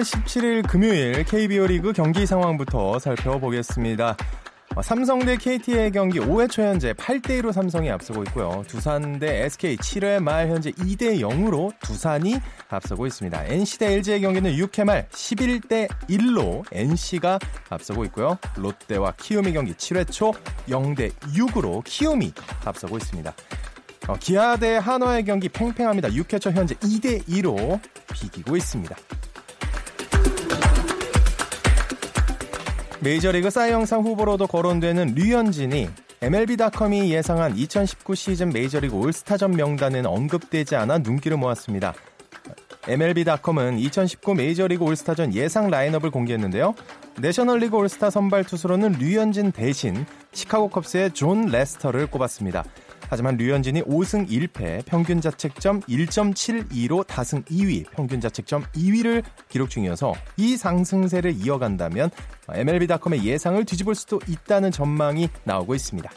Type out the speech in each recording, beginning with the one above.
5월 17일 금요일 KBO 리그 경기 상황부터 살펴보겠습니다. 어, 삼성 대 KT의 경기 5회 초 현재 8대 2로 삼성이 앞서고 있고요. 두산 대 SK 7회 말 현재 2대 0으로 두산이 앞서고 있습니다. NC 대 LG의 경기는 6회 말 11대 1로 NC가 앞서고 있고요. 롯데와 키움의 경기 7회 초 0대 6으로 키움이 앞서고 있습니다. 어, 기아 대 한화의 경기 팽팽합니다. 6회 초 현재 2대 2로 비기고 있습니다. 메이저리그 사이영상 후보로도 거론되는 류현진이 MLB.com이 예상한 2019 시즌 메이저리그 올스타전 명단에는 언급되지 않아 눈길을 모았습니다. MLB.com은 2019 메이저리그 올스타전 예상 라인업을 공개했는데요. 내셔널리그 올스타 선발 투수로는 류현진 대신 시카고 컵스의 존 레스터를 꼽았습니다. 하지만 류현진이 5승 1패, 평균 자책점 1.72로 다승 2위, 평균 자책점 2위를 기록 중이어서 이 상승세를 이어간다면 MLB.com의 예상을 뒤집을 수도 있다는 전망이 나오고 있습니다.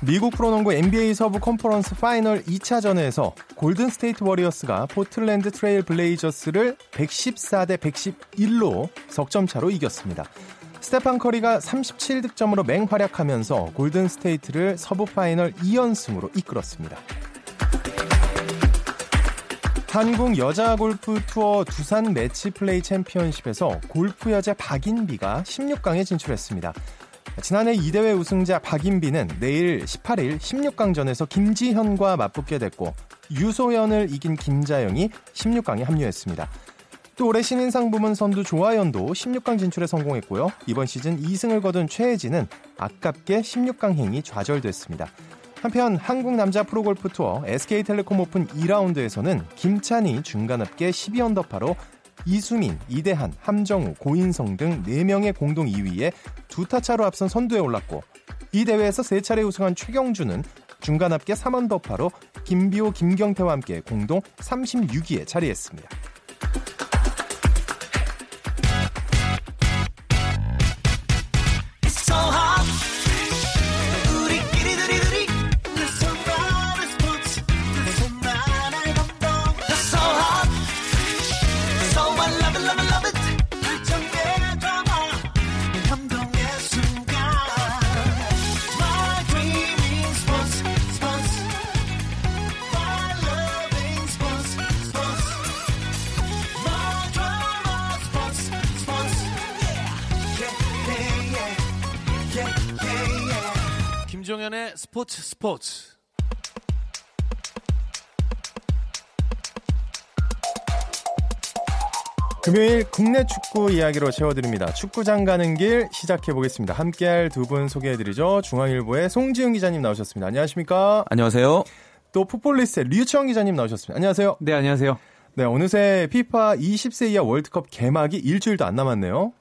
미국 프로농구 NBA 서부 컨퍼런스 파이널 2차전에서 골든 스테이트 워리어스가 포틀랜드 트레일 블레이저스를 114대 111로 석점 차로 이겼습니다. 스테판 커리가 37득점으로 맹활약하면서 골든 스테이트를 서부 파이널 2연승으로 이끌었습니다. 한국 여자 골프 투어 두산 매치 플레이 챔피언십에서 골프 여자 박인비가 16강에 진출했습니다. 지난해 2대회 우승자 박인비는 내일 18일 16강전에서 김지현과 맞붙게 됐고 유소연을 이긴 김자영이 16강에 합류했습니다. 또 올해 신인상 부문 선두 조하연도 16강 진출에 성공했고요. 이번 시즌 2승을 거둔 최혜진은 아깝게 16강 행이 좌절됐습니다. 한편 한국 남자 프로골프 투어 SK텔레콤 오픈 2라운드에서는 김찬이 중간합계 12언더파로 이수민, 이대한, 함정우, 고인성 등 4명의 공동 2위에 두 타 차로 앞선 선두에 올랐고 이 대회에서 3차례 우승한 최경주는 중간합계 3언더파로 김비오, 김경태와 함께 공동 36위에 자리했습니다. 김종현의 스포츠 스포츠. 금요일 국내 축구 이야기로 채워드립니다. 축구장 가는 길 시작해 보겠습니다. 함께할 두 분 소개해드리죠. 중앙일보의 송지훈 기자님 나오셨습니다. 안녕하십니까? 안녕하세요. 또 풋볼리스트의 류치영 기자님 나오셨습니다. 안녕하세요. 네, 안녕하세요. 네, 어느새 피파 20세 이하 월드컵 개막이 일주일도 안 남았네요.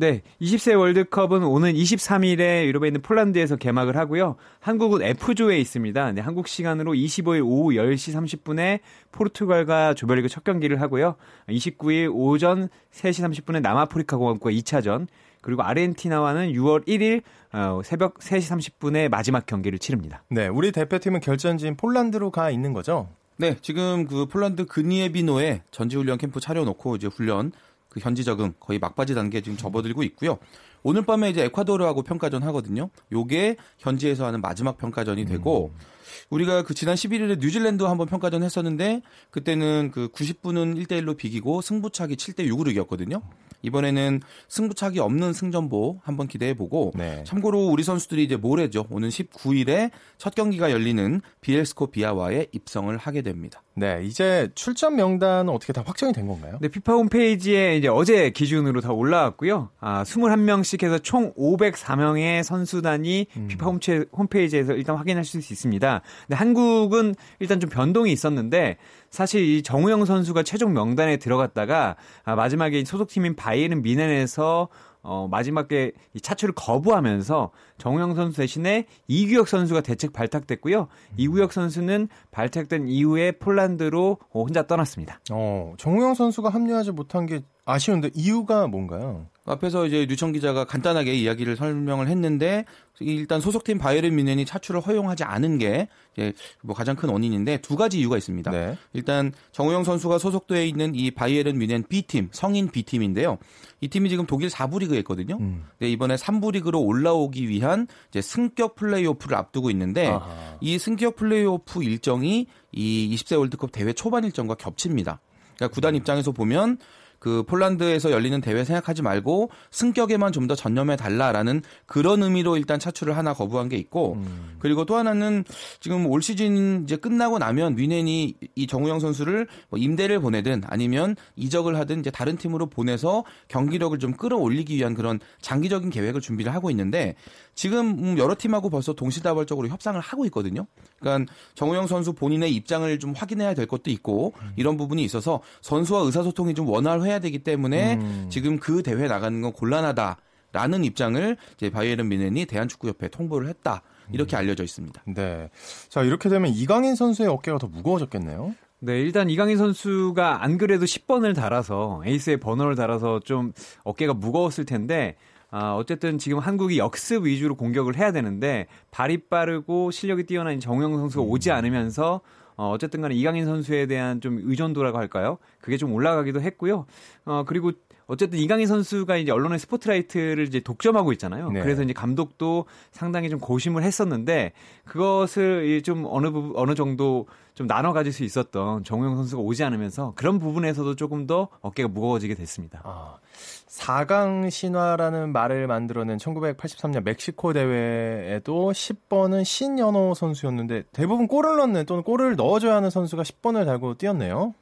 네, 20세 월드컵은 오는 23일에 유럽에 있는 폴란드에서 개막을 하고요. 한국은 F조에 있습니다. 네, 한국 시간으로 25일 오후 10시 30분에 포르투갈과 조별리그 첫 경기를 하고요. 29일 오전 3시 30분에 남아프리카 공화국과 2차전, 그리고 아르헨티나와는 6월 1일 어, 새벽 3시 30분에 마지막 경기를 치릅니다. 네, 우리 대표팀은 결전지인 폴란드로 가 있는 거죠? 네, 지금 그 폴란드 그니에비노에 전지훈련 캠프 차려놓고 이제 훈련 그 현지 적응 거의 막바지 단계에 지금 접어들고 있고요. 오늘 밤에 이제 에콰도르하고 평가전 하거든요. 요게 현지에서 하는 마지막 평가전이 되고 음. 우리가 그 지난 11일에 뉴질랜드 한번 평가전 했었는데 그때는 그 90분은 1대 1로 비기고 승부차기 7대 6으로 이겼거든요. 이번에는 승부차기 없는 승전보 한번 기대해 보고 네. 참고로 우리 선수들이 이제 모레죠. 오는 19일에 첫 경기가 열리는 비엘스코 비아와에 입성을 하게 됩니다. 네, 이제 출전 명단은 어떻게 다 확정이 된 건가요? 네, 피파 홈페이지에 이제 어제 기준으로 다 올라왔고요. 아, 21명씩 해서 총 504명의 선수단이 음. 피파 홈체, 홈페이지에서 일단 확인하실 수 있습니다. 근데 한국은 일단 좀 변동이 있었는데 사실 이 정우영 선수가 최종 명단에 들어갔다가 아, 마지막에 소속팀인 바이에른 미넨에서 어, 마지막에 이 차출을 거부하면서 정우영 선수 대신에 이규혁 선수가 대책 발탁됐고요. 이규혁 선수는 발탁된 이후에 폴란드로 어, 혼자 떠났습니다. 어, 정우영 선수가 합류하지 못한 게 아쉬운데 이유가 뭔가요? 앞에서 이제 류청 기자가 간단하게 이야기를 설명을 했는데 일단 소속팀 바이에른 뮌헨이 차출을 허용하지 않은 게 이제 뭐 가장 큰 원인인데 두 가지 이유가 있습니다. 네. 일단 정우영 선수가 소속돼 있는 이 바이에른 뮌헨 B팀 성인 B팀인데요. 이 팀이 지금 독일 4부 리그에 있거든요. 음. 네, 이번에 3부 리그로 올라오기 위한 이제 승격 플레이오프를 앞두고 있는데 아하. 이 승격 플레이오프 일정이 이 20세 월드컵 대회 초반 일정과 겹칩니다. 그러니까 구단 입장에서 보면 그 폴란드에서 열리는 대회 생각하지 말고 승격에만 좀 더 전념해 달라라는 그런 의미로 일단 차출을 하나 거부한 게 있고 음. 그리고 또 하나는 지금 올 시즌 이제 끝나고 나면 뮌헨이 이 정우영 선수를 뭐 임대를 보내든 아니면 이적을 하든 이제 다른 팀으로 보내서 경기력을 좀 끌어올리기 위한 그런 장기적인 계획을 준비를 하고 있는데 지금 음, 여러 팀하고 벌써 동시다발적으로 협상을 하고 있거든요. 그러니까 정우영 선수 본인의 입장을 좀 확인해야 될 것도 있고 이런 부분이 있어서 선수와 의사소통이 좀 원활해야 되기 때문에 음. 지금 그 대회 나가는 건 곤란하다 라는 입장을 이제 바이에른 미넨이 대한축구협회에 통보를 했다 이렇게 알려져 있습니다. 네. 자, 이렇게 되면 이강인 선수의 어깨가 더 무거워졌겠네요. 네, 일단 이강인 선수가 안 그래도 10번을 달아서 에이스의 번호를 달아서 좀 어깨가 무거웠을 텐데 아, 어쨌든 지금 한국이 역습 위주로 공격을 해야 되는데 발이 빠르고 실력이 뛰어난 정우영 선수가 오지 않으면서 어, 어쨌든 간에 이강인 선수에 대한 좀 의존도라고 할까요? 그게 좀 올라가기도 했고요. 어, 그리고 어쨌든 이강인 선수가 이제 언론의 스포트라이트를 이제 독점하고 있잖아요. 네. 그래서 이제 감독도 상당히 좀 고심을 했었는데 그것을 이좀 어느 부분 어느 정도 좀 나눠 가질 수 있었던 정우영 선수가 오지 않으면서 그런 부분에서도 조금 더 어깨가 무거워지게 됐습니다. 아, 4강 신화라는 말을 만들어낸 1983년 멕시코 대회에도 10번은 신연호 선수였는데 대부분 골을 넣는 또는 골을 넣어줘야 하는 선수가 10번을 달고 뛰었네요.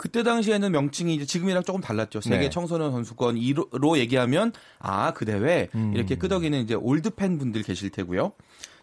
그때 당시에는 명칭이 이제 지금이랑 조금 달랐죠. 세계 네. 청소년 선수권이라고 얘기하면 아 그 대회 음. 이렇게 끄덕이는 이제 올드 팬 분들 계실 테고요.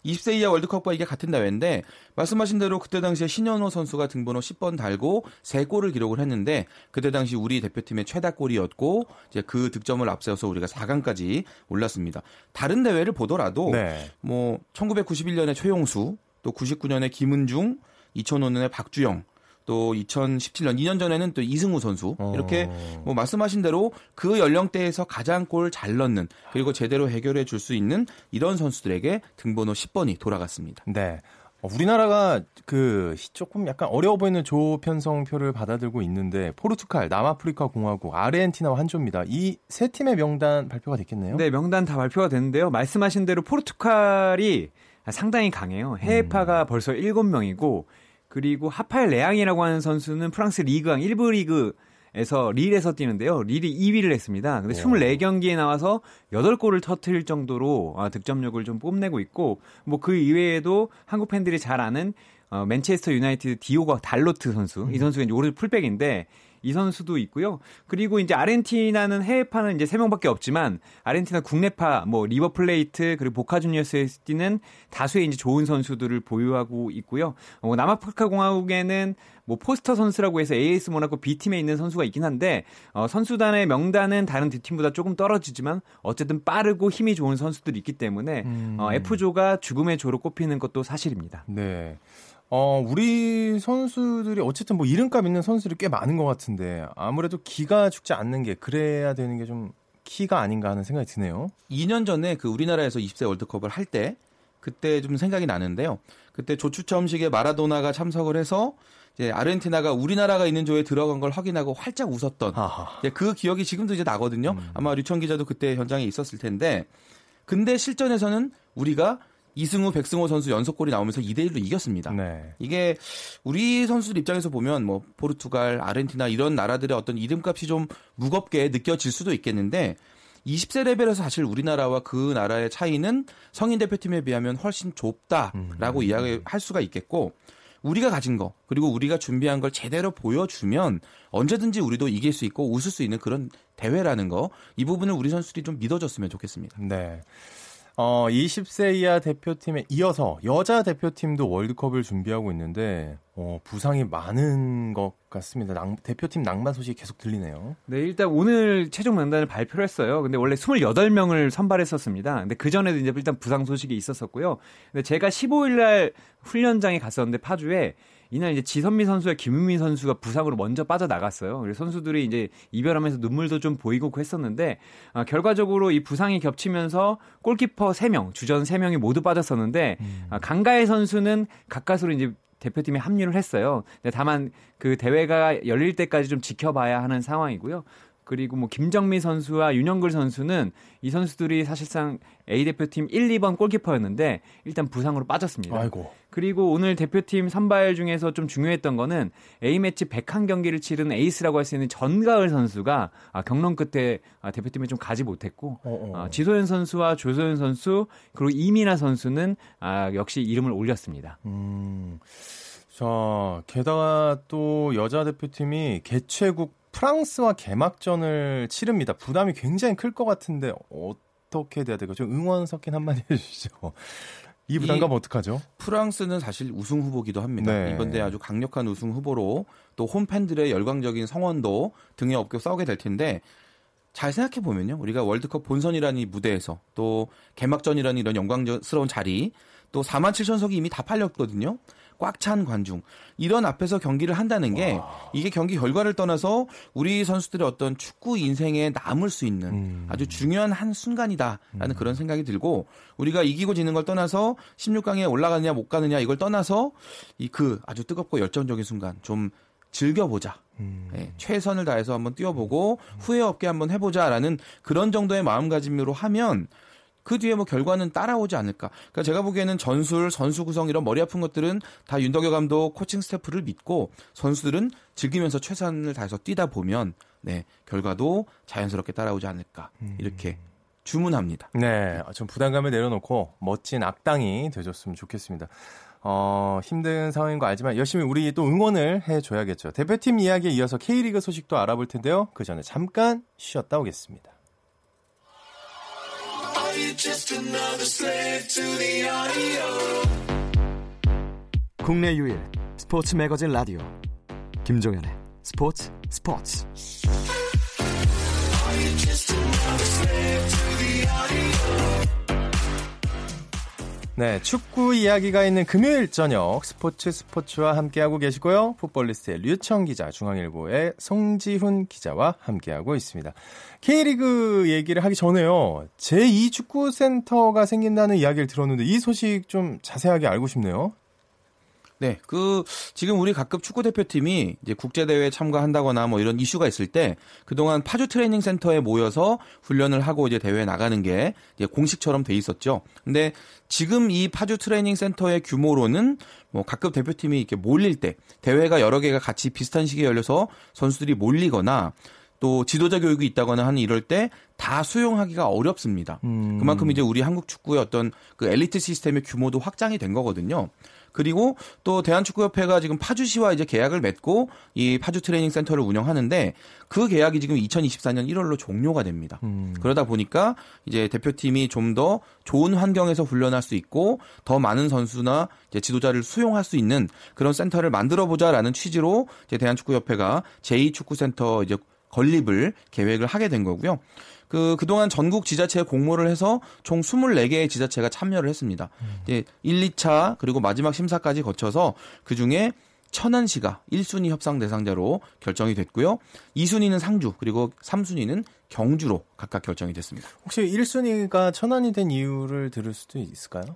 20세 이하 월드컵과 이게 같은 대회인데 말씀하신 대로 그때 당시에 신현호 선수가 등번호 10번 달고 3골을 기록을 했는데 그때 당시 우리 대표팀의 최다골이었고 이제 그 득점을 앞세워서 우리가 4강까지 올랐습니다. 다른 대회를 보더라도 네. 뭐 1991년에 최용수, 또 99년에 김은중, 2005년에 박주영, 또 2017년 2년 전에는 또 이승우 선수 어. 이렇게 뭐 말씀하신 대로 그 연령대에서 가장 골 잘 넣는 그리고 제대로 해결해 줄 수 있는 이런 선수들에게 등번호 10번이 돌아갔습니다. 네. 어, 우리나라가 그 조금 약간 어려워 보이는 조 편성표를 받아들고 있는데 포르투갈, 남아프리카 공화국, 아르헨티나와 한조입니다. 이 세 팀의 명단 발표가 됐겠네요. 네, 명단 다 발표가 됐는데요. 말씀하신 대로 포르투갈이 상당히 강해요. 해외파가 벌써 7명이고 그리고 하파엘 레앙이라고 하는 선수는 프랑스 리그앙 1부 리그에서 릴에서 뛰는데요. 릴이 2위를 했습니다. 근데 24경기에 나와서 8골을 터트릴 정도로 아, 득점력을 좀 뽐내고 있고 뭐 그 이외에도 한국 팬들이 잘 아는 어, 맨체스터 유나이티드 디오고 달로트 선수. 이 선수가 이제 오른 풀백인데 이 선수도 있고요. 그리고 이제 아르헨티나는 해외파는 이제 세 명밖에 없지만 아르헨티나 국내파 뭐 리버 플레이트 그리고 보카 주니어스에서 뛰는 다수의 이제 좋은 선수들을 보유하고 있고요. 어, 남아프리카 공화국에는 뭐 포스터 선수라고 해서 AS 모나코 B팀에 있는 선수가 있긴 한데 어, 선수단의 명단은 다른 두 팀보다 조금 떨어지지만 어쨌든 빠르고 힘이 좋은 선수들이 있기 때문에 음. 어, F조가 죽음의 조로 꼽히는 것도 사실입니다. 네. 어, 우리 선수들이 어쨌든 뭐 이름값 있는 선수들이 꽤 많은 것 같은데 아무래도 기가 죽지 않는 게 그래야 되는 게 좀 키가 아닌가 하는 생각이 드네요. 2년 전에 그 우리나라에서 20세 월드컵을 할 때 그때 좀 생각이 나는데요. 그때 조추첨식에 마라도나가 참석을 해서 이제 아르헨티나가 우리나라가 있는 조에 들어간 걸 확인하고 활짝 웃었던 그 기억이 지금도 이제 나거든요. 아마 류청 기자도 그때 현장에 있었을 텐데 근데 실전에서는 우리가 이승우, 백승호 선수 연속골이 나오면서 2대 1로 이겼습니다. 네. 이게 우리 선수들 입장에서 보면 뭐 포르투갈, 아르헨티나 이런 나라들의 어떤 이름값이 좀 무겁게 느껴질 수도 있겠는데 20세 레벨에서 사실 우리나라와 그 나라의 차이는 성인 대표팀에 비하면 훨씬 좁다라고 이야기할 수가 있겠고 우리가 가진 거 그리고 우리가 준비한 걸 제대로 보여주면 언제든지 우리도 이길 수 있고 웃을 수 있는 그런 대회라는 거 이 부분을 우리 선수들이 좀 믿어줬으면 좋겠습니다. 네. 어, 20세 이하 대표팀에 이어서 여자 대표팀도 월드컵을 준비하고 있는데 어, 부상이 많은 것 같습니다. 낭- 대표팀 낭만 소식이 계속 들리네요. 네, 일단 오늘 최종 명단을 발표를 했어요. 근데 원래 28명을 선발했었습니다. 근데 그전에도 이제 일단 부상 소식이 있었었고요. 근데 제가 15일 날 훈련장에 갔었는데 파주에 이날 이제 지선미 선수와 김은미 선수가 부상으로 먼저 빠져나갔어요. 그래서 선수들이 이제 이별하면서 눈물도 좀 보이고 했었는데 아, 결과적으로 이 부상이 겹치면서 골키퍼 3명, 주전 3명이 모두 빠졌었는데 아, 강가혜 선수는 가까스로 이제 대표팀에 합류를 했어요. 근데 다만 그 대회가 열릴 때까지 좀 지켜봐야 하는 상황이고요. 그리고 뭐 김정미 선수와 윤영글 선수는 이 선수들이 사실상 A 대표팀 1, 2번 골키퍼였는데 일단 부상으로 빠졌습니다. 아이고. 그리고 오늘 대표팀 선발 중에서 좀 중요했던 거는 A매치 101경기를 치른 에이스라고 할 수 있는 전가을 선수가 아, 경론 끝에 아, 대표팀에 좀 가지 못했고 어, 어. 아, 지소연 선수와 조소연 선수 그리고 이민아 선수는 아, 역시 이름을 올렸습니다. 음. 자, 게다가 또 여자 대표팀이 개최국 프랑스와 개막전을 치릅니다. 부담이 굉장히 클 것 같은데 어떻게 돼야 될까요? 좀 응원 섞인 한마디 해주시죠. 이 부담감 어떡하죠? 프랑스는 사실 우승 후보기도 합니다. 네. 이번 대회 아주 강력한 우승 후보로 또 홈팬들의 열광적인 성원도 등에 업고 싸우게 될 텐데 잘 생각해 보면요. 우리가 월드컵 본선이라는 이 무대에서 또 개막전이라는 이런 영광스러운 자리 또 4만 7천석이 이미 다 팔렸거든요. 꽉 찬 관중. 이런 앞에서 경기를 한다는 게 이게 경기 결과를 떠나서 우리 선수들의 어떤 축구 인생에 남을 수 있는 음. 아주 중요한 한 순간이다라는 그런 생각이 들고 우리가 이기고 지는 걸 떠나서 16강에 올라가느냐 못 가느냐 이걸 떠나서 이 그 아주 뜨겁고 열정적인 순간 좀 즐겨보자. 음. 예, 최선을 다해서 한번 뛰어보고 후회 없게 한번 해보자라는 그런 정도의 마음가짐으로 하면 그 뒤에 뭐 결과는 따라오지 않을까. 그러니까 제가 보기에는 전술, 선수 구성 이런 머리 아픈 것들은 다 윤덕여 감독 코칭 스태프를 믿고 선수들은 즐기면서 최선을 다해서 뛰다 보면 네 결과도 자연스럽게 따라오지 않을까 이렇게 주문합니다. 네, 좀 부담감을 내려놓고 멋진 악당이 되줬으면 좋겠습니다. 어, 힘든 상황인 거 알지만 열심히 우리 또 응원을 해줘야겠죠. 대표팀 이야기에 이어서 K리그 소식도 알아볼 텐데요. 그 전에 잠깐 쉬었다 오겠습니다. 국내 유일 스포츠 매거진 라디오. 김종현의 스포츠 스포츠 네, 축구 이야기가 있는 금요일 저녁 스포츠 스포츠와 함께하고 계시고요. 풋볼리스트의 류청 기자, 중앙일보의 송지훈 기자와 함께하고 있습니다. K리그 얘기를 하기 전에요. 제2 축구센터가 생긴다는 이야기를 들었는데 이 소식 좀 자세하게 알고 싶네요. 네, 그 지금 우리 각급 축구 대표팀이 이제 국제 대회에 참가한다거나 뭐 이런 이슈가 있을 때 그동안 파주 트레이닝 센터에 모여서 훈련을 하고 이제 대회에 나가는 게 이제 공식처럼 돼 있었죠. 근데 지금 이 파주 트레이닝 센터의 규모로는 뭐 각급 대표팀이 이렇게 몰릴 때 대회가 여러 개가 같이 비슷한 시기에 열려서 선수들이 몰리거나 또 지도자 교육이 있다거나 하는 이럴 때 다 수용하기가 어렵습니다. 음. 그만큼 이제 우리 한국 축구의 어떤 그 엘리트 시스템의 규모도 확장이 된 거거든요. 그리고 또 대한축구협회가 지금 파주시와 이제 계약을 맺고 이 파주 트레이닝 센터를 운영하는데 그 계약이 지금 2024년 1월로 종료가 됩니다. 음. 그러다 보니까 이제 대표팀이 좀 더 좋은 환경에서 훈련할 수 있고 더 많은 선수나 이제 지도자를 수용할 수 있는 그런 센터를 만들어 보자라는 취지로 이제 대한축구협회가 제2축구센터 이제 건립을 계획을 하게 된 거고요. 그 그동안 전국 지자체에 공모를 해서 총 24개의 지자체가 참여를 했습니다. 이제 1, 2차 그리고 마지막 심사까지 거쳐서 그 중에 천안시가 1순위 협상 대상자로 결정이 됐고요. 2순위는 상주 그리고 3순위는 경주로 각각 결정이 됐습니다. 혹시 1순위가 천안이 된 이유를 들을 수도 있을까요?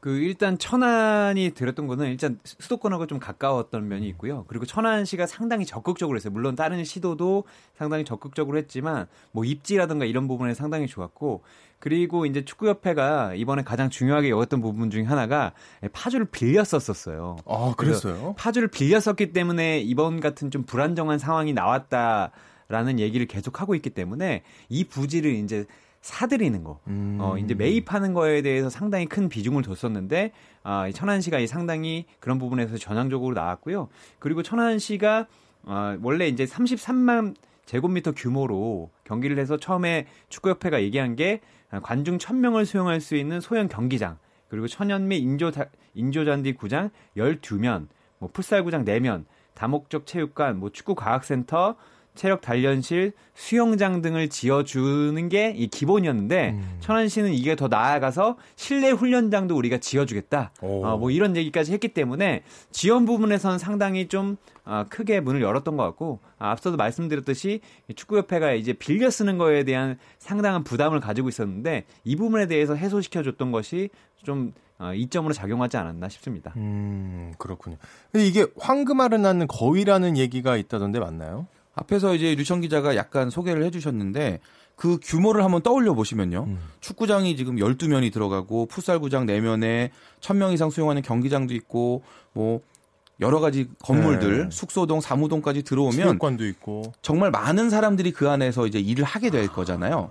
그 일단 천안이 들었던 거는 일단 수도권하고 좀 가까웠던 면이 있고요. 그리고 천안 시가 상당히 적극적으로 했어요. 물론 다른 시도도 상당히 적극적으로 했지만 뭐 입지라든가 이런 부분에 상당히 좋았고 그리고 이제 축구협회가 이번에 가장 중요하게 여겼던 부분 중에 하나가 파주를 빌렸었었어요. 아, 그랬어요? 파주를 빌렸었기 때문에 이번 같은 좀 불안정한 상황이 나왔다라는 얘기를 계속 하고 있기 때문에 이 부지를 이제 사들이는 거, 음. 어, 이제 매입하는 거에 대해서 상당히 큰 비중을 뒀었는데, 아, 천안시가 상당히 그런 부분에서 전향적으로 나왔고요. 그리고 천안시가, 아, 원래 이제 33만 제곱미터 규모로 경기를 해서 처음에 축구협회가 얘기한 게 관중 1000명을 수용할 수 있는 소형 경기장, 그리고 천연미 인조, 인조잔디 구장 12면, 뭐 풋살구장 4면, 다목적 체육관, 뭐 축구과학센터, 체력 단련실, 수영장 등을 지어주는 게 이 기본이었는데 음. 천안시는 이게 더 나아가서 실내 훈련장도 우리가 지어주겠다. 오. 어, 뭐 이런 얘기까지 했기 때문에 지원 부분에서는 상당히 좀 어, 크게 문을 열었던 것 같고 아, 앞서도 말씀드렸듯이 축구협회가 이제 빌려 쓰는 거에 대한 상당한 부담을 가지고 있었는데 이 부분에 대해서 해소시켜줬던 것이 좀 어, 이점으로 작용하지 않았나 싶습니다. 음, 그렇군요. 근데 이게 황금알을 낳는 거위라는 얘기가 있다던데 맞나요? 앞에서 이제 류청 기자가 약간 소개를 해주셨는데 그 규모를 한번 떠올려 보시면요. 음. 축구장이 지금 12면이 들어가고 풋살구장 4면에 1000명 이상 수용하는 경기장도 있고 뭐 여러 가지 건물들, 네. 숙소동, 사무동까지 들어오면 체육관도 있고. 정말 많은 사람들이 그 안에서 이제 일을 하게 될 거잖아요.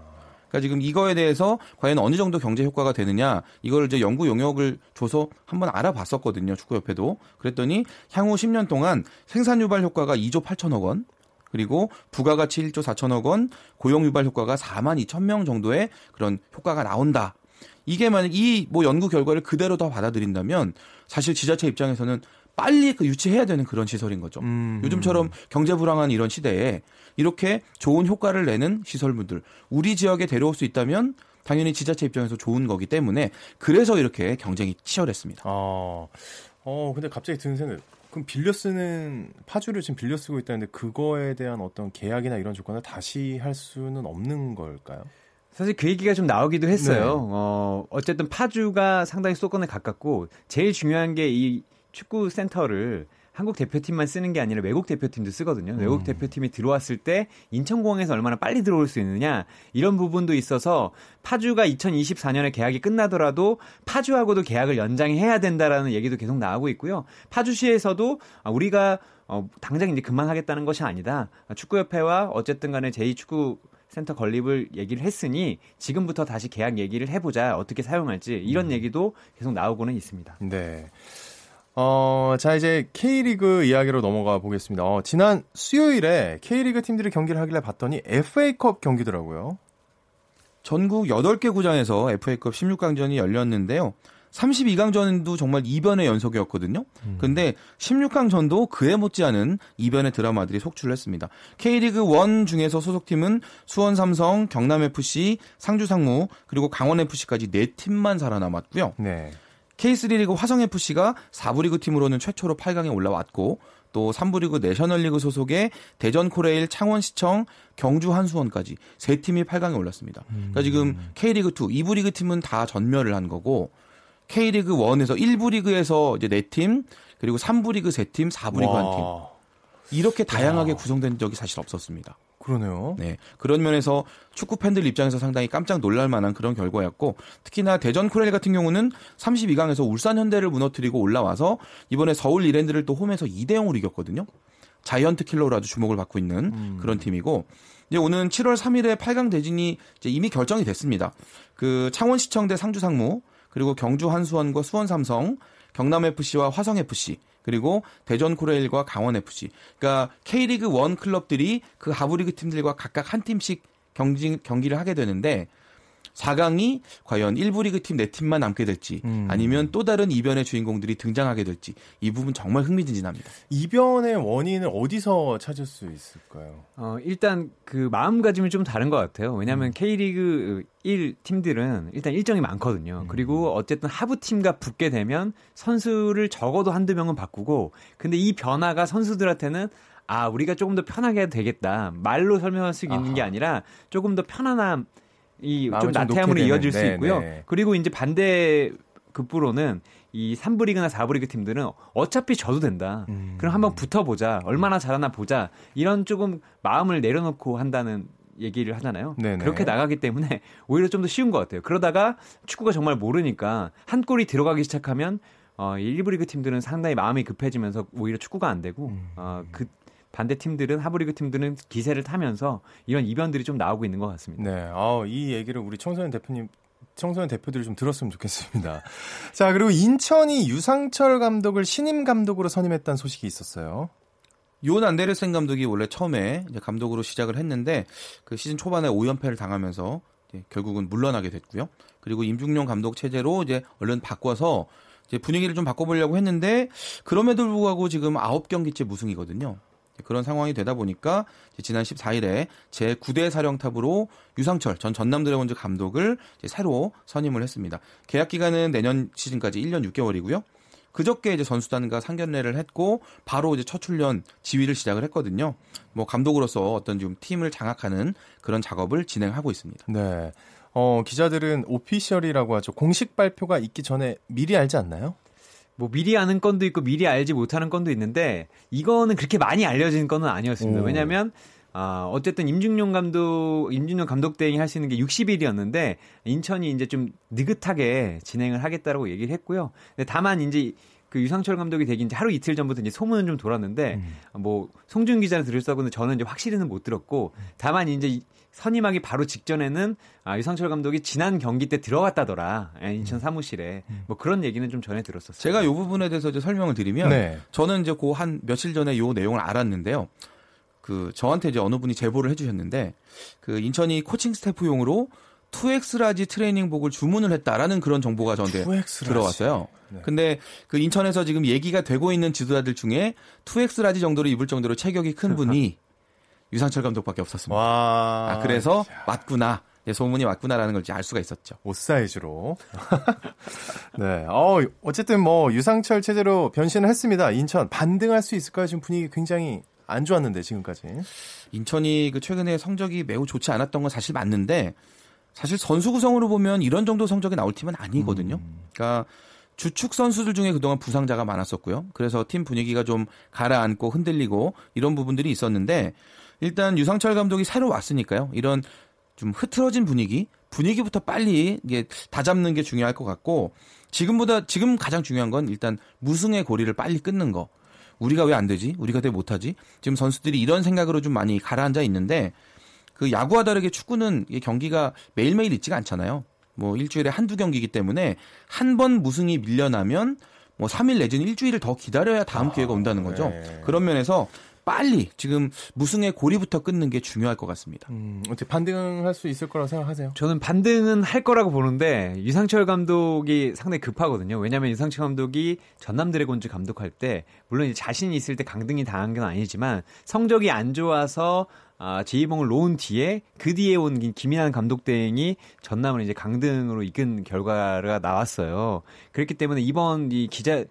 그러니까 지금 이거에 대해서 과연 어느 정도 경제 효과가 되느냐 이걸 이제 연구 용역을 줘서 한번 알아봤었거든요 축구협회도 그랬더니 향후 10년 동안 생산 유발 효과가 2조 8천억 원 그리고 부가가치 1조 4천억 원 고용 유발 효과가 4만 2천 명 정도의 그런 효과가 나온다. 이게 만약 이 뭐 연구 결과를 그대로 다 받아들인다면 사실 지자체 입장에서는 빨리 그 유치해야 되는 그런 시설인 거죠. 음. 요즘처럼 경제 불황한 이런 시대에 이렇게 좋은 효과를 내는 시설물들 우리 지역에 데려올 수 있다면 당연히 지자체 입장에서 좋은 거기 때문에 그래서 이렇게 경쟁이 치열했습니다. 아, 어, 근데 갑자기 드는 생각. 그럼 빌려 쓰는 파주를 지금 빌려 쓰고 있다는데 그거에 대한 어떤 계약이나 이런 조건을 다시 할 수는 없는 걸까요? 사실 그 얘기가 좀 나오기도 했어요. 네. 어, 어쨌든 파주가 상당히 수도권에 가깝고 제일 중요한 게 이 축구 센터를 한국 대표팀만 쓰는 게 아니라 외국 대표팀도 쓰거든요. 외국 대표팀이 들어왔을 때 인천공항에서 얼마나 빨리 들어올 수 있느냐 이런 부분도 있어서 파주가 2024년에 계약이 끝나더라도 파주하고도 계약을 연장해야 된다라는 얘기도 계속 나오고 있고요. 파주시에서도 아, 우리가 어, 당장 이제 그만하겠다는 것이 아니다. 축구협회와 어쨌든 간에 제2축구 센터 건립을 얘기를 했으니 지금부터 다시 계약 얘기를 해보자 어떻게 사용할지 이런 얘기도 계속 나오고는 있습니다. 네. 어, 자, 이제 K리그 이야기로 넘어가 보겠습니다. 어, 지난 수요일에 K리그 팀들이 경기를 하길래 봤더니 FA컵 경기더라고요. 전국 8개 구장에서 FA컵 16강전이 열렸는데요. 32강전도 정말 2변의 연속이었거든요. 근데 16강전도 그에 못지않은 2변의 드라마들이 속출을 했습니다. K리그 1 중에서 소속팀은 수원 삼성, 경남 FC, 상주 상무, 그리고 강원 FC까지 4팀만 살아남았고요. 네. K3 리그 화성 FC가 4부 리그 팀으로는 최초로 8강에 올라왔고 또 3부 리그 내셔널리그 소속의 대전 코레일, 창원시청, 경주 한수원까지 세 팀이 8강에 올랐습니다. 그러니까 지금 K리그 2, 2부 리그 팀은 다 전멸을 한 거고 K리그 1에서 1부 리그에서 이제 4팀, 그리고 3부 리그 3팀, 4부 리그 한 팀. 와, 이렇게 다양하게 구성된 적이 사실 없었습니다. 그러네요. 네. 그런 면에서 축구 팬들 입장에서 상당히 깜짝 놀랄 만한 그런 결과였고 특히나 대전 코렐 같은 경우는 32강에서 울산 현대를 무너뜨리고 올라와서 이번에 서울 이랜드를 또 홈에서 2대 0으로 이겼거든요. 자이언트 킬러로 아주 주목을 받고 있는 그런 팀이고 이제 오는 7월 3일에 8강 대진이 이미 결정이 됐습니다. 그 창원시청 대 상주상무 그리고 경주 한수원과 수원 삼성, 경남 FC와 화성 FC 그리고 대전 코레일과 강원 FC. 그러니까 K리그 1 클럽들이 그 하부리그 팀들과 각각 한 팀씩 경기, 경기를 하게 되는데 4강이 과연 1부 리그 팀 4팀만 남게 될지 음. 아니면 또 다른 이변의 주인공들이 등장하게 될지 이 부분 정말 흥미진진합니다. 이변의 원인을 어디서 찾을 수 있을까요? 어, 일단 그 마음가짐이 좀 다른 것 같아요. 왜냐하면 K리그 1 팀들은 일단 일정이 많거든요. 그리고 어쨌든 하부 팀과 붙게 되면 선수를 적어도 한두 명은 바꾸고 근데 이 변화가 선수들한테는 아 우리가 조금 더 편하게 해도 되겠다 말로 설명할 수 있는 게 아니라 조금 더 편안함 이 좀 나태함으로 이어질 수 있고요. 네, 네. 그리고 이제 반대 급부로는 이 3부 리그나 4부 리그 팀들은 어차피 져도 된다. 음. 그럼 한번 붙어보자. 얼마나 잘하나 보자. 이런 조금 마음을 내려놓고 한다는 얘기를 하잖아요. 네네. 그렇게 나가기 때문에 오히려 좀 더 쉬운 것 같아요. 그러다가 축구가 정말 모르니까 한 골이 들어가기 시작하면 어, 이 1부 리그 팀들은 상당히 마음이 급해지면서 오히려 축구가 안 되고 음. 어, 그 반대 팀들은 하부 리그 팀들은 기세를 타면서 이런 이변들이 좀 나오고 있는 것 같습니다. 네, 아, 이 얘기를 우리 청소년 대표님, 청소년 대표들이 좀 들었으면 좋겠습니다. 자, 그리고 인천이 유상철 감독을 신임 감독으로 선임했다는 소식이 있었어요. 요온 안데르센 감독이 원래 처음에 이제 감독으로 시작을 했는데 그 시즌 초반에 5연패를 당하면서 이제 결국은 물러나게 됐고요. 그리고 임중용 감독 체제로 이제 얼른 바꿔서 이제 분위기를 좀 바꿔보려고 했는데 그럼에도 불구하고 지금 9경기째 무승이거든요. 그런 상황이 되다 보니까 지난 14일에 제 9대 사령탑으로 유상철 전 전남 드래곤즈 감독을 새로 선임을 했습니다. 계약 기간은 내년 시즌까지 1년 6개월이고요. 그저께 이제 선수단과 상견례를 했고 바로 이제 첫 훈련 지휘를 시작을 했거든요. 뭐 감독으로서 어떤 좀 팀을 장악하는 그런 작업을 진행하고 있습니다. 네. 어, 기자들은 오피셜이라고 하죠. 공식 발표가 있기 전에 미리 알지 않나요? 뭐 미리 아는 건도 있고 미리 알지 못하는 건도 있는데 이거는 그렇게 많이 알려진 건은 아니었습니다. 오. 왜냐하면 아 어쨌든 임중용 감독 임중용 감독 대행이 할 수 있는 게 60일이었는데 인천이 이제 좀 느긋하게 진행을 하겠다라고 얘기를 했고요. 근데 다만 이제 그 유상철 감독이 되기 이제 하루 이틀 전부터 이제 소문은 좀 돌았는데 뭐 송준 기자는 들을 수 없는데 저는 이제 확실히는 못 들었고 다만 이제 이- 선임하기 바로 직전에는 아, 유상철 감독이 지난 경기 때 들어갔다더라 예, 인천 사무실에 뭐 그런 얘기는 좀 전해 들었었어요. 제가 이 부분에 대해서 이제 설명을 드리면 네. 저는 이제 그한 며칠 전에 요 내용을 알았는데요. 그 저한테 이제 어느 분이 제보를 해주셨는데 그 인천이 코칭 스태프용으로 2X large 트레이닝복을 주문을 했다라는 그런 정보가 저한테 2X large. 들어왔어요. 네. 근데 그 인천에서 지금 얘기가 되고 있는 지도자들 중에 2X large 정도로 입을 정도로 체격이 큰 분이 유상철 감독밖에 없었습니다. 와. 아, 그래서 맞구나. 예, 소문이 맞구나라는 걸 이제 알 수가 있었죠. 옷 사이즈로. 네. 어, 어쨌든 뭐 유상철 체제로 변신을 했습니다. 인천 반등할 수 있을까요? 지금 분위기 굉장히 안 좋았는데 지금까지. 인천이 그 최근에 성적이 매우 좋지 않았던 건 사실 맞는데 사실 선수 구성으로 보면 이런 정도 성적이 나올 팀은 아니거든요. 그러니까 주축 선수들 중에 그동안 부상자가 많았었고요. 그래서 팀 분위기가 좀 가라앉고 흔들리고 이런 부분들이 있었는데 일단 유상철 감독이 새로 왔으니까요. 이런 좀 흐트러진 분위기, 분위기부터 빨리 이게 다 잡는 게 중요할 것 같고 지금보다 지금 가장 중요한 건 일단 무승의 고리를 빨리 끊는 거. 우리가 왜 안 되지? 우리가 왜 못하지? 지금 선수들이 이런 생각으로 좀 많이 가라앉아 있는데 그 야구와 다르게 축구는 경기가 매일매일 있지가 않잖아요. 뭐 일주일에 한두 경기이기 때문에 한 번 무승이 밀려나면 뭐 3일 내지는 일주일을 더 기다려야 다음 기회가 온다는 거죠. 네. 그런 면에서 빨리 지금 무승의 고리부터 끊는 게 중요할 것 같습니다. 음, 어떻게 반등할 수 있을 거라고 생각하세요? 저는 반등은 할 거라고 보는데 유상철 감독이 상당히 급하거든요. 왜냐하면 유상철 감독이 전남 드래곤즈 감독할 때 물론 자신이 있을 때 강등이 당한 건 아니지만 성적이 안 좋아서 아, 제이봉을 놓은 뒤에 그 뒤에 온 김- 김인환 감독 대행이 전남을 이제 강등으로 이끈 결과가 나왔어요. 그렇기 때문에 이번 이 기자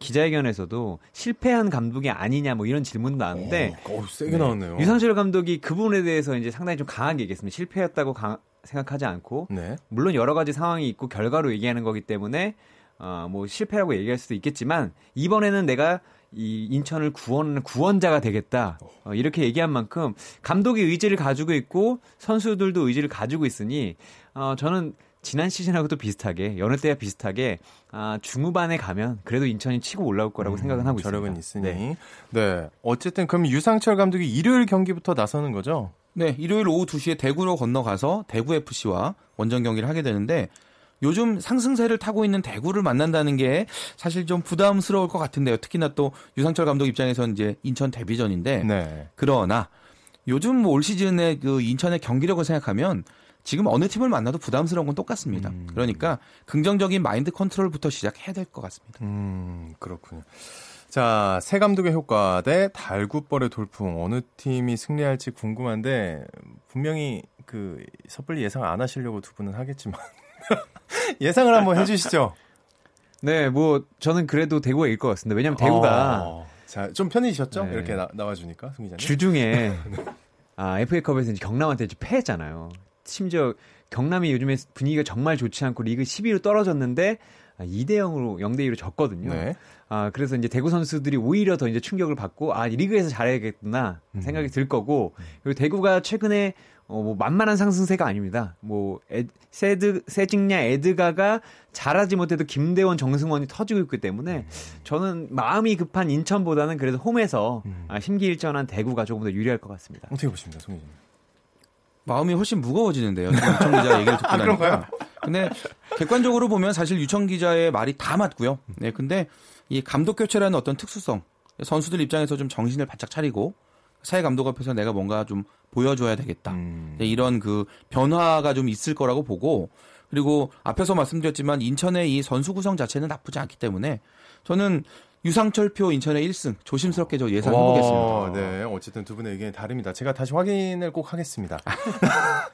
기자회견에서도 실패한 감독이 아니냐 뭐 이런 질문도 나왔는데 어, 세게 나왔네요. 유상철 감독이 그 부분에 대해서 이제 상당히 좀 강하게 얘기했습니다. 실패했다고 강- 생각하지 않고 네. 물론 여러 가지 상황이 있고 결과로 얘기하는 거기 때문에 어, 뭐 실패라고 얘기할 수도 있겠지만 이번에는 내가 이 인천을 구원하는 구원자가 되겠다 어, 이렇게 얘기한 만큼 감독이 의지를 가지고 있고 선수들도 의지를 가지고 있으니 어, 저는 지난 시즌하고도 비슷하게 여느 때와 비슷하게 아, 중후반에 가면 그래도 인천이 치고 올라올 거라고 생각은 하고 있습니다. 음, 저력은 있으니. 네. 네. 어쨌든 그럼 유상철 감독이 일요일 경기부터 나서는 거죠? 네, 일요일 오후 2시에 대구로 건너가서 대구 FC와 원정 경기를 하게 되는데 요즘 상승세를 타고 있는 대구를 만난다는 게 사실 좀 부담스러울 것 같은데요. 특히나 또 유상철 감독 입장에서는 이제 인천 데뷔전인데 네. 그러나 요즘 뭐올 시즌에 그 인천의 경기력을 생각하면 지금 어느 팀을 만나도 부담스러운 건 똑같습니다. 음. 그러니까 긍정적인 마인드 컨트롤부터 시작해야 될 것 같습니다. 음, 그렇군요. 자, 새 감독의 효과 대 달구벌의 돌풍 어느 팀이 승리할지 궁금한데 분명히 그 섣불리 예상 안 하시려고 두 분은 하겠지만 예상을 한번 해 주시죠. 네, 뭐 저는 그래도 대구가 이길 것 같습니다. 왜냐하면 대구가 어, 자, 좀 편해지셨죠? 네. 이렇게 나, 나와 주니까 승 기자님. 주중에 아, FA컵에서 이제 경남한테 이제 패했잖아요. 심지어 경남이 요즘에 분위기가 정말 좋지 않고 리그 10위로 떨어졌는데 2대 0으로 0대 2로 졌거든요. 네. 아, 그래서 이제 대구 선수들이 오히려 더 이제 충격을 받고 아, 리그에서 잘해야겠구나 생각이 들 거고 그리고 대구가 최근에 어, 뭐 만만한 상승세가 아닙니다. 뭐 에, 세드 세징야 에드가가 잘하지 못해도 김대원 정승원이 터지고 있기 때문에 저는 마음이 급한 인천보다는 그래도 홈에서 아, 심기일전한 대구가 조금 더 유리할 것 같습니다. 어떻게 보십니까, 송혜진? 마음이 훨씬 무거워지는데요. 유청 기자 얘기를 듣고 아, 나니까. 그런가요? 근데 객관적으로 보면 사실 유청 기자의 말이 다 맞고요. 네, 근데 이 감독 교체라는 어떤 특수성, 선수들 입장에서 좀 정신을 바짝 차리고 사회 감독 앞에서 내가 뭔가 좀 보여줘야 되겠다. 음. 네, 이런 그 변화가 좀 있을 거라고 보고 그리고 앞에서 말씀드렸지만 인천의 이 선수 구성 자체는 나쁘지 않기 때문에 저는 유상철표 인천의 1승 조심스럽게 저 예상해 보겠습니다. 와, 네, 어쨌든 두 분의 의견이 다릅니다. 제가 다시 확인을 꼭 하겠습니다.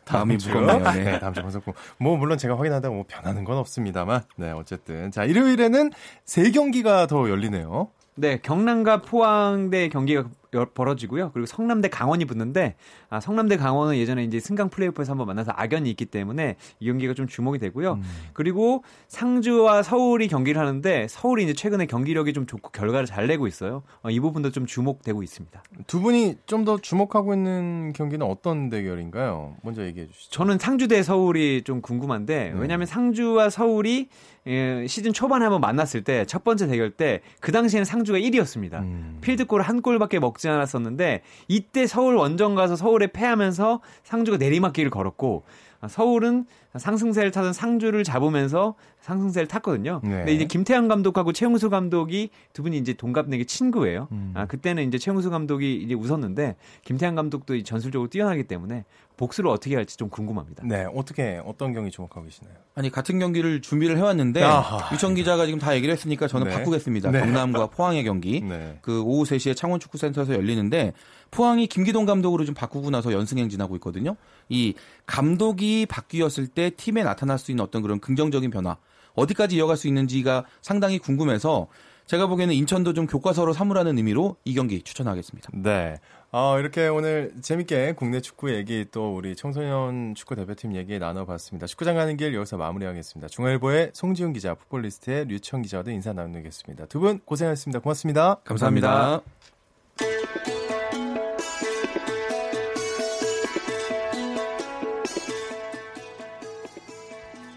다음이 주. 무겁네요. 네. 네, 다음 주 방송 뭐 물론 제가 확인하다 뭐 변하는 건 없습니다만, 네, 어쨌든 자 일요일에는 세 경기가 더 열리네요. 네, 경남과 포항대 경기가 여- 벌어지고요. 그리고 성남대 강원이 붙는데 아, 성남대 강원은 예전에 이제 승강 플레이오프에서 한번 만나서 악연이 있기 때문에 이 경기가 좀 주목이 되고요. 그리고 상주와 서울이 경기를 하는데 서울이 이제 최근에 경기력이 좀 좋고 결과를 잘 내고 있어요. 어, 이 부분도 좀 주목되고 있습니다. 두 분이 좀 더 주목하고 있는 경기는 어떤 대결인가요? 먼저 얘기해 주시죠. 저는 상주 대 서울이 좀 궁금한데 네. 왜냐하면 상주와 서울이 예, 시즌 초반에 한번 만났을 때 첫 번째 대결 때 그 당시에는 상주가 1위였습니다. 음. 필드골 한 골밖에 먹지 않았었는데 이때 서울 원정 가서 서울에 패하면서 상주가 내리막길을 걸었고 아, 서울은 상승세를 타던 상주를 잡으면서 상승세를 탔거든요. 네. 근데 이제 김태형 감독하고 최용수 감독이 두 분이 이제 동갑내기 친구예요. 음. 아, 그때는 이제 최용수 감독이 이제 웃었는데 김태형 감독도 이 전술적으로 뛰어나기 때문에 복수를 어떻게 할지 좀 궁금합니다. 네, 어떻게 어떤 경기 주목하고 계시나요? 아니 같은 경기를 준비를 해왔는데 아하. 유청 기자가 지금 다 얘기를 했으니까 저는 네. 바꾸겠습니다. 네. 경남과 포항의 경기 네. 그 오후 3시에 창원축구센터에서 열리는데 포항이 김기동 감독으로 좀 바꾸고 나서 연승행 진하고 있거든요. 이 감독이 바뀌었을 때 팀에 나타날 수 있는 어떤 그런 긍정적인 변화 어디까지 이어갈 수 있는지가 상당히 궁금해서 제가 보기에는 인천도 좀 교과서로 삼으라는 의미로 이 경기 추천하겠습니다. 네. 어, 이렇게 오늘 재밌게 국내 축구 얘기 또 우리 청소년 축구 대표팀 얘기 나눠봤습니다. 축구장 가는 길 여기서 마무리하겠습니다. 중앙일보의 송지훈 기자, 풋볼리스트의 류청 기자와도 인사 나누겠습니다. 두 분 고생하셨습니다. 고맙습니다. 감사합니다.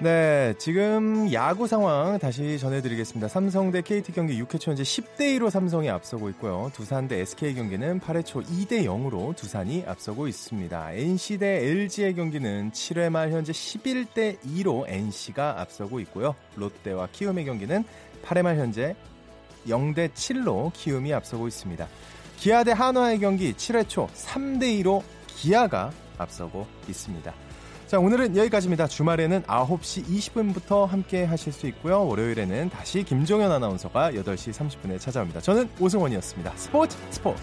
네, 지금 야구 상황 다시 전해드리겠습니다. 삼성 대 KT 경기 6회 초 현재 10대 2로 삼성이 앞서고 있고요. 두산 대 SK 경기는 8회 초 2대 0으로 두산이 앞서고 있습니다. NC 대 LG의 경기는 7회 말 현재 11대 2로 NC가 앞서고 있고요. 롯데와 키움의 경기는 8회 말 현재 0대 7로 키움이 앞서고 있습니다. 기아 대 한화의 경기 7회 초 3대 2로 기아가 앞서고 있습니다. 자, 오늘은 여기까지입니다. 주말에는 9시 20분부터 함께 하실 수 있고요. 월요일에는 다시 김종현 아나운서가 8시 30분에 찾아옵니다. 저는 오승원이었습니다. 스포츠 스포츠.